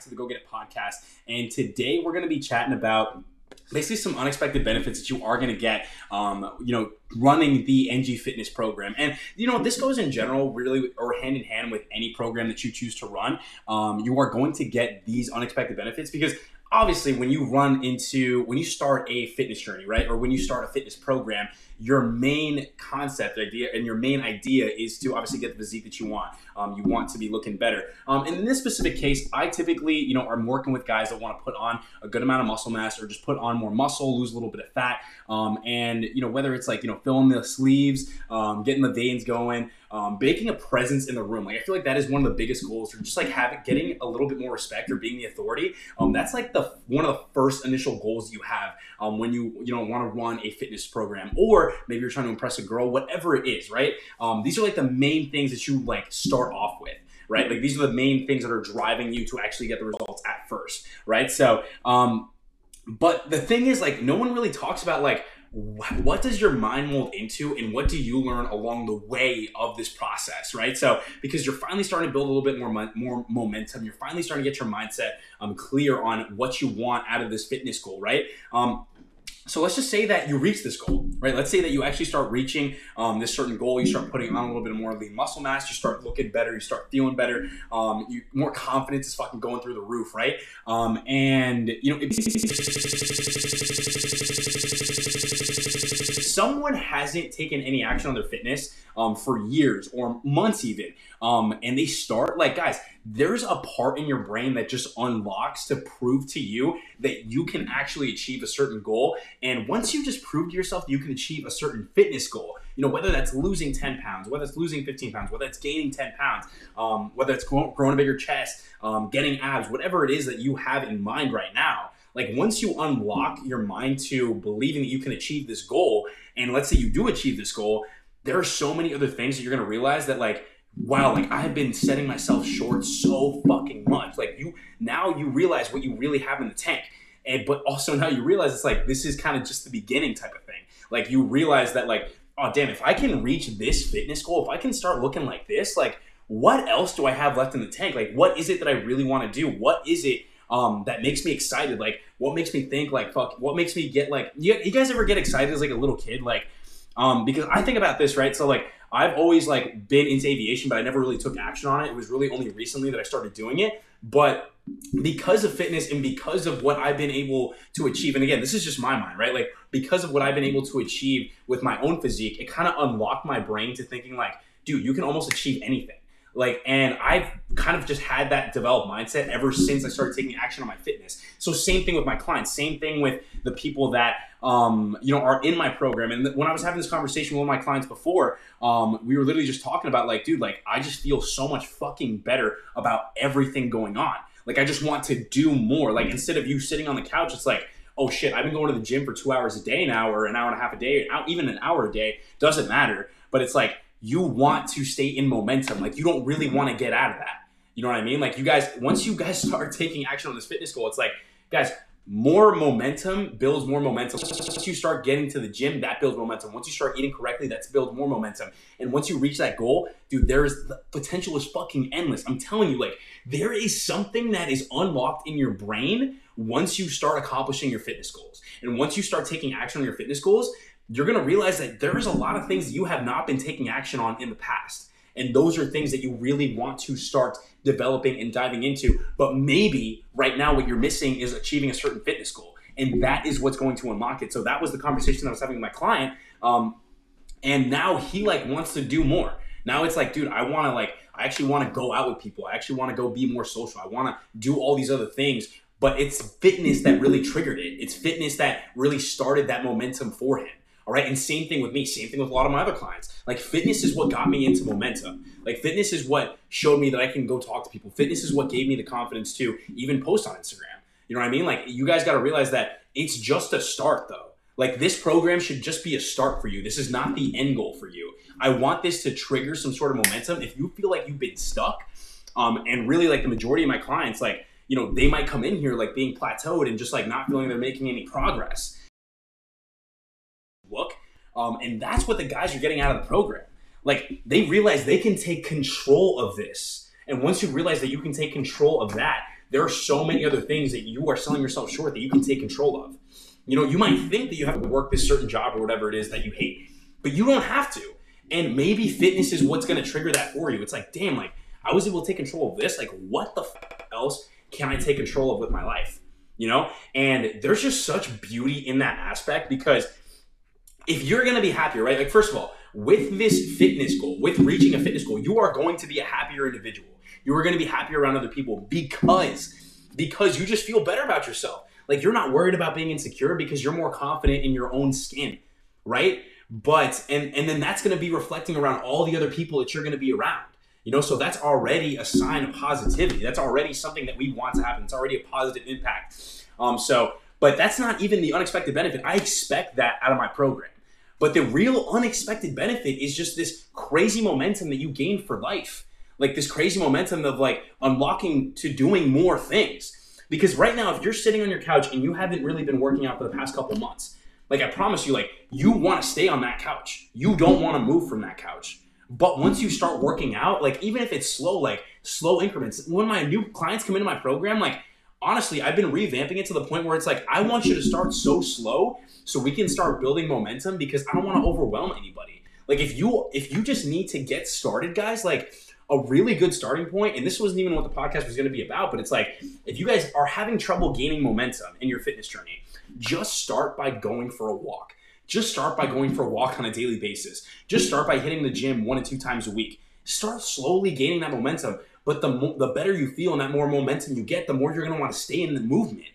to the Go Get It podcast. And today we're going to be chatting about basically some unexpected benefits that you are going to get um, you know running the ng fitness program and you know this goes in general really or hand in hand with any program that you choose to run um, you are going to get these unexpected benefits because obviously when you run into when you start a fitness journey right or when you start a fitness program your main concept idea and your main idea is to obviously get the physique that you want. Um, you want to be looking better. Um, and in this specific case, I typically, you know, I'm working with guys that want to put on a good amount of muscle mass or just put on more muscle, lose a little bit of fat. Um, and, you know, whether it's like, you know, filling the sleeves, um, getting the veins going, um, making a presence in the room. Like I feel like that is one of the biggest goals, or just like having getting a little bit more respect or being the authority. Um, that's like the one of the first initial goals you have when you you know want to run a fitness program, or maybe you're trying to impress a girl, whatever it is, right? These are like the main things that you like start off with right? Like these are the main things that are driving you to actually get the results at first, right? So, um, but the thing is, like, no one really talks about like what does your mind mold into and what do you learn along the way of this process right so because you're finally starting to build a little bit more more momentum you're finally starting to get your mindset um, clear on what you want out of this fitness goal right um, so let's just say that you reach this goal, right? Let's say that you actually start reaching um, this certain goal. You start putting on a little bit more lean muscle mass. You start looking better. You start feeling better. Um, you more confidence is fucking going through the roof, right? Um, and you know, if someone hasn't taken any action on their fitness um, for years or months even, um, and they start like guys, there's a part in your brain that just unlocks to prove to you that you can actually achieve a certain goal. And once you just prove to yourself you can achieve a certain fitness goal, you know, whether that's losing 10 pounds, whether it's losing 15 pounds, whether it's gaining 10 pounds, um, whether it's growing a bigger chest, um, getting abs, whatever it is that you have in mind right now, like once you unlock your mind to believing that you can achieve this goal, and let's say you do achieve this goal, there are so many other things that you're gonna realize that like wow, like I've been setting myself short so fucking much. Like you now you realize what you really have in the tank. And but also now you realize it's like this is kind of just the beginning type of thing. Like you realize that like, oh damn, if I can reach this fitness goal, if I can start looking like this, like what else do I have left in the tank? Like what is it that I really want to do? What is it um, that makes me excited? Like what makes me think like fuck what makes me get like you, you guys ever get excited as like a little kid? Like um, because I think about this, right? So like I've always like been into aviation, but I never really took action on it. It was really only recently that I started doing it. But because of fitness and because of what I've been able to achieve, and again, this is just my mind, right? Like because of what I've been able to achieve with my own physique, it kind of unlocked my brain to thinking like, dude, you can almost achieve anything. Like, and I've kind of just had that developed mindset ever since I started taking action on my fitness. So same thing with my clients, same thing with the people that um, you know are in my program. And when I was having this conversation with one of my clients before, um, we were literally just talking about like, dude, like I just feel so much fucking better about everything going on. Like I just want to do more. Like instead of you sitting on the couch, it's like oh shit, I've been going to the gym for two hours a day now, or an hour and a half a day, even an hour a day, doesn't matter. But it's like you want to stay in momentum. Like you don't really want to get out of that. You know what I mean? Like you guys, once you guys start taking action on this fitness goal, it's like, guys, more momentum builds more momentum. Once you start getting to the gym, that builds momentum. Once you start eating correctly, that's builds more momentum. And once you reach that goal, dude, there is the potential is fucking endless. I'm telling you, like, there is something that is unlocked in your brain once you start accomplishing your fitness goals. And once you start taking action on your fitness goals, you're to realize that there's a lot of things you have not been taking action on in the past. And those are things that you really want to start developing and diving into. But maybe right now, what you're missing is achieving a certain fitness goal. And that is what's going to unlock it. So that was the conversation I was having with my client. Um, and now he like wants to do more. Now it's like, dude, I want to like, I actually want to go out with people. I actually want to go be more social. I want to do all these other things. But it's fitness that really triggered it. It's fitness that really started that momentum for him. All right. And same thing with me, same thing with a lot of my other clients. Like fitness is what got me into momentum. Like fitness is what showed me that I can go talk to people. Fitness is what gave me the confidence to even post on Instagram. You know what I mean? Like you guys got to realize that it's just a start though. Like this program should just be a start for you. This is not the end goal for you. I want this to trigger some sort of momentum. If you feel like you've been stuck, um, and really like the majority of my clients, like, you know, they might come in here like being plateaued and just like not feeling they're making any progress look. Um, and that's what the guys are getting out of the program. Like they realize they can take control of this. And once you realize that you can take control of that, there are so many other things that you are selling yourself short that you can take control of. You know, you might think that you have to work this certain job or whatever it is that you hate, but you don't have to. And maybe fitness is what's going to trigger that for you. It's like, damn, like I was able to take control of this. Like, what the f- else can I take control of with my life? You know? And there's just such beauty in that aspect because if you're going to be happier, right? Like, first of all, with this fitness goal, with reaching a fitness goal, you are going to be a happier individual. You are going to be happier around other people because because you just feel better about yourself. Like you're not worried about being insecure because you're more confident in your own skin, right? But and and then that's going to be reflecting around all the other people that you're going to be around. You know, so that's already a sign of positivity. That's already something that we want to happen. It's already a positive impact. Um, so, but that's not even the unexpected benefit. I expect that out of my program. But the real unexpected benefit is just this crazy momentum that you gain for life. Like this crazy momentum of like unlocking to doing more things. Because right now, if you're sitting on your couch and you haven't really been working out for the past couple months, like I promise you, like you want to stay on that couch. You don't want to move from that couch. But once you start working out, like even if it's slow, like slow increments, when my new clients come into my program, like honestly, I've been revamping it to the point where it's like I want you to start so slow so we can start building momentum because I don't want to overwhelm anybody. Like if you if you just need to get started, guys, like a really good starting point, and this wasn't even what the podcast was going to be about, but it's like if you guys are having trouble gaining momentum in your fitness journey, just start by going for a walk. Just start by going for a walk on a daily basis. Just start by hitting the gym one and two times a week. Start slowly gaining that momentum. But the, mo- the better you feel and that more momentum you get, the more you're to want to stay in the movement.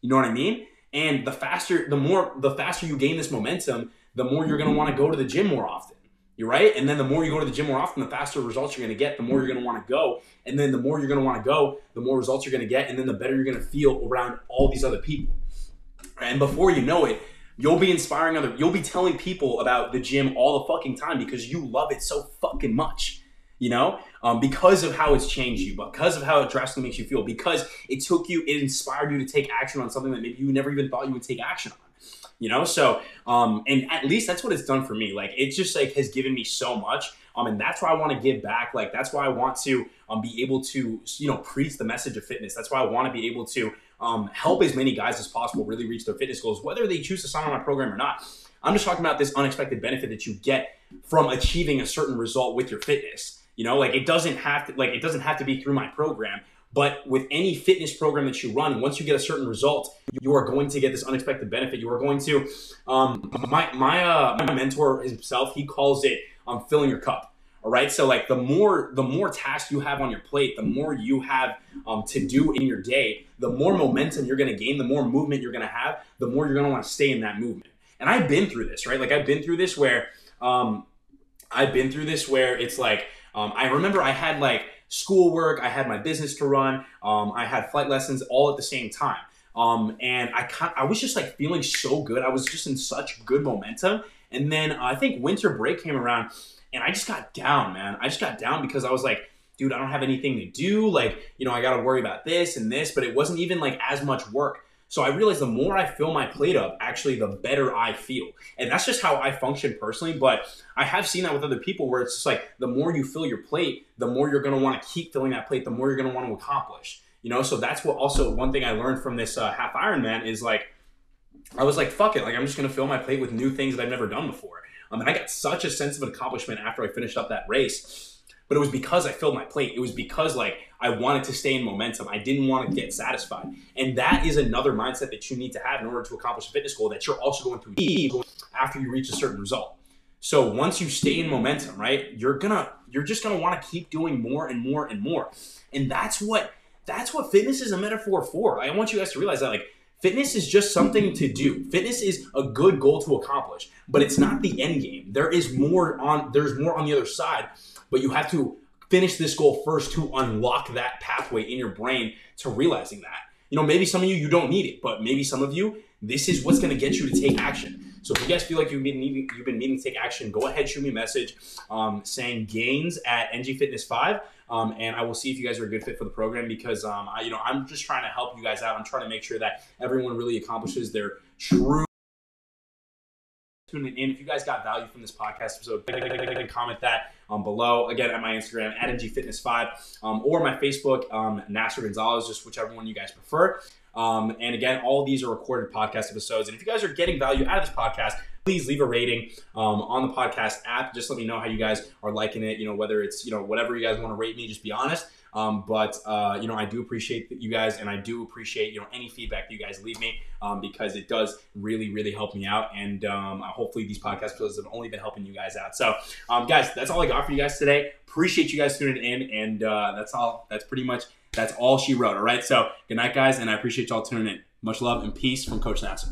You know what I mean? And the faster, the more, the faster you gain this momentum, the more you're to want to go to the gym more often. You're right. And then the more you go to the gym more often, the faster results you're to get, the more you're to want to go. And then the more you're to want to go, the more results you're to get. And then the better you're to feel around all these other people. And before you know it, You'll be inspiring other. You'll be telling people about the gym all the fucking time because you love it so fucking much. You know, um, because of how it's changed you, because of how it drastically makes you feel, because it took you, it inspired you to take action on something that maybe you never even thought you would take action on you know so um and at least that's what it's done for me like it just like has given me so much um and that's why i want to give back like that's why i want to um be able to you know preach the message of fitness that's why i want to be able to um, help as many guys as possible really reach their fitness goals, whether they choose to sign on my program or not. I'm just talking about this unexpected benefit that you get from achieving a certain result with your fitness. You know, like it doesn't have to like it doesn't have to be through my program, but with any fitness program that you run, once you get a certain result, you are going to get this unexpected benefit. You are going to um, my my uh, my mentor himself, he calls it um, filling your cup all right. So like the more the more tasks you have on your plate, the more you have um, to do in your day, the more momentum you're going to gain, the more movement you're going to have, the more you're going to want to stay in that movement. And I've been through this, right? Like I've been through this where um, I've been through this where it's like um, I remember I had like schoolwork, I had my business to run, um, I had flight lessons all at the same time. Um, and I I was just like feeling so good. I was just in such good momentum. And then uh, I think winter break came around and I just got down, man. I just got down because I was like, dude, I don't have anything to do. Like, you know, I got to worry about this and this, but it wasn't even like as much work. So I realized the more I fill my plate up, actually, the better I feel. And that's just how I function personally. But I have seen that with other people where it's just like the more you fill your plate, the more you're going to want to keep filling that plate, the more you're going to want to accomplish. You know, so that's what also one thing I learned from this uh, half Ironman is like, I was like, fuck it. Like, I'm just going to fill my plate with new things that I've never done before. Um, and I got such a sense of accomplishment after I finished up that race. But it was because I filled my plate. It was because like I wanted to stay in momentum. I didn't want to get satisfied. And that is another mindset that you need to have in order to accomplish a fitness goal that you're also going to achieve after you reach a certain result. So once you stay in momentum, right, you're gonna you're just gonna want to keep doing more and more and more. And that's what that's what fitness is a metaphor for. I want you guys to realize that like Fitness is just something to do. Fitness is a good goal to accomplish, but it's not the end game. There is more on there's more on the other side, but you have to finish this goal first to unlock that pathway in your brain to realizing that. You know, maybe some of you you don't need it, but maybe some of you this is what's going to get you to take action. So if you guys feel like you've been needing, you've been needing to take action, go ahead, shoot me a message um, saying gains at NG Fitness Five. Um, and I will see if you guys are a good fit for the program because um, I, you know I'm just trying to help you guys out. I'm trying to make sure that everyone really accomplishes their true tuning in. If you guys got value from this podcast episode, comment that um, below. Again, at my Instagram, at NGFitness5, um, or my Facebook, um, Nasser Gonzalez, just whichever one you guys prefer. Um, and again, all these are recorded podcast episodes. And if you guys are getting value out of this podcast, please leave a rating um, on the podcast app. Just let me know how you guys are liking it. You know, whether it's, you know, whatever you guys want to rate me, just be honest. Um, but uh, you know, I do appreciate you guys, and I do appreciate you know any feedback that you guys leave me um, because it does really, really help me out. And um, hopefully, these podcast episodes have only been helping you guys out. So, um, guys, that's all I got for you guys today. Appreciate you guys tuning in, and uh, that's all. That's pretty much that's all she wrote. All right. So, good night, guys, and I appreciate y'all tuning in. Much love and peace from Coach Nasser.